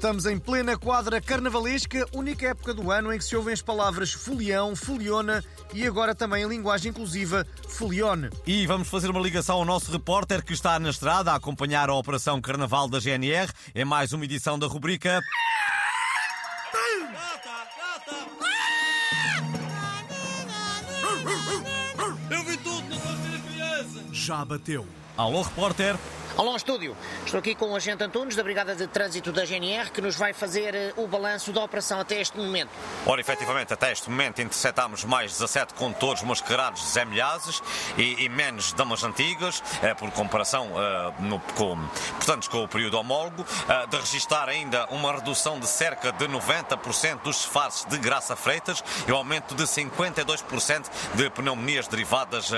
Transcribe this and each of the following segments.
Estamos em plena quadra carnavalesca, única época do ano em que se ouvem as palavras folião, foliona e agora também em linguagem inclusiva, folione. E vamos fazer uma ligação ao nosso repórter que está na estrada a acompanhar a Operação Carnaval da GNR em mais uma edição da rubrica. Eu vi tudo, não posso ter a criança! Já bateu. Alô, repórter. Alô, estúdio. Estou aqui com o agente Antunes, da Brigada de Trânsito da GNR, que nos vai fazer eh, o balanço da operação até este momento. Ora, efetivamente, até este momento interceptámos mais 17 condutores mascarados de Zé Milhazes e, e menos damas antigas, eh, por comparação eh, no, com, portanto, com o período homólogo, eh, de registrar ainda uma redução de cerca de 90% dos disfarces de Graça Freitas e um aumento de 52% de pneumonias derivadas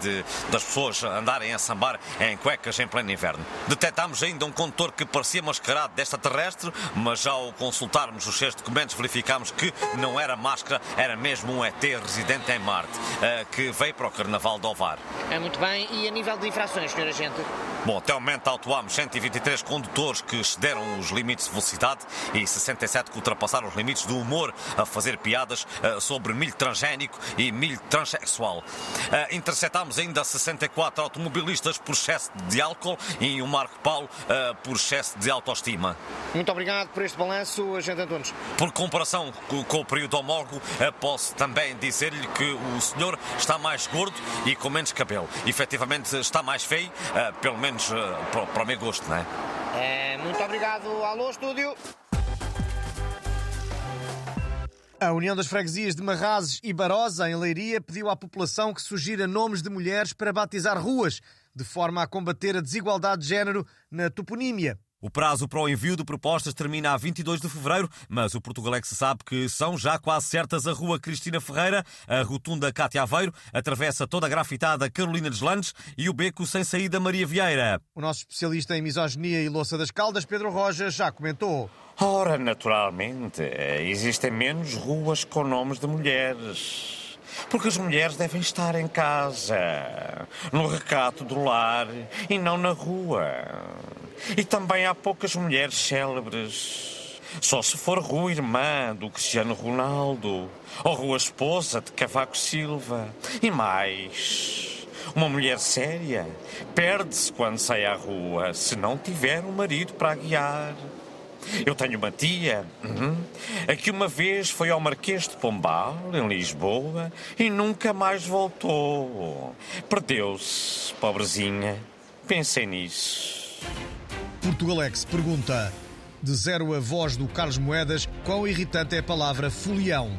de, das pessoas andarem a sambar em cuecas em pleno inverno. Detectámos ainda um condutor que parecia mascarado desta terrestre, mas ao consultarmos os seus documentos verificámos que não era máscara, era mesmo um ET residente em Marte, eh, que veio para o Carnaval de Ovar. É muito bem. E a nível de infrações, senhor agente? Bom, até o momento autuámos 123 condutores que excederam os limites de velocidade e 67 que ultrapassaram os limites do humor a fazer piadas eh, sobre milho transgénico e milho transexual. Eh, interceptámos ainda 64 automobilistas por excesso de álcool e o Marco Paulo eh, por excesso de autoestima. Muito obrigado por este balanço, agente Antunes. Por comparação co- com o período homólogo, posso também dizer-lhe que o senhor está mais gordo e com menos cabelo. Efetivamente está mais feio, pelo menos eh, para, para o meu gosto, não é? É, muito obrigado. Alô, estúdio. A União das Freguesias de Marrazes e Barosa, em Leiria, pediu à população que sugira nomes de mulheres para batizar ruas, de forma a combater a desigualdade de género na toponímia. O prazo para o envio de propostas termina a 22 de fevereiro, mas o Portugalex sabe que são já quase certas a Rua Cristina Ferreira, a Rotunda Cátia Aveiro, atravessa toda a grafitada Carolina Deslandes e o beco sem saída Maria Vieira. O nosso especialista em misoginia e louça das caldas, Pedro Roja, já comentou. Ora, naturalmente, existem menos ruas com nomes de mulheres. Porque as mulheres devem estar em casa, no recato do lar e não na rua. E também há poucas mulheres célebres. Só se for rua irmã do Cristiano Ronaldo ou rua esposa de Cavaco Silva. E mais. Uma mulher séria perde-se quando sai à rua se não tiver um marido para guiar. Eu tenho uma tia uhum, a que uma vez foi ao Marquês de Pombal, em Lisboa, e nunca mais voltou. Perdeu-se, pobrezinha. Pensei nisso. Portugalex pergunta: de zero a voz do Carlos Moedas, quão irritante é a palavra folião?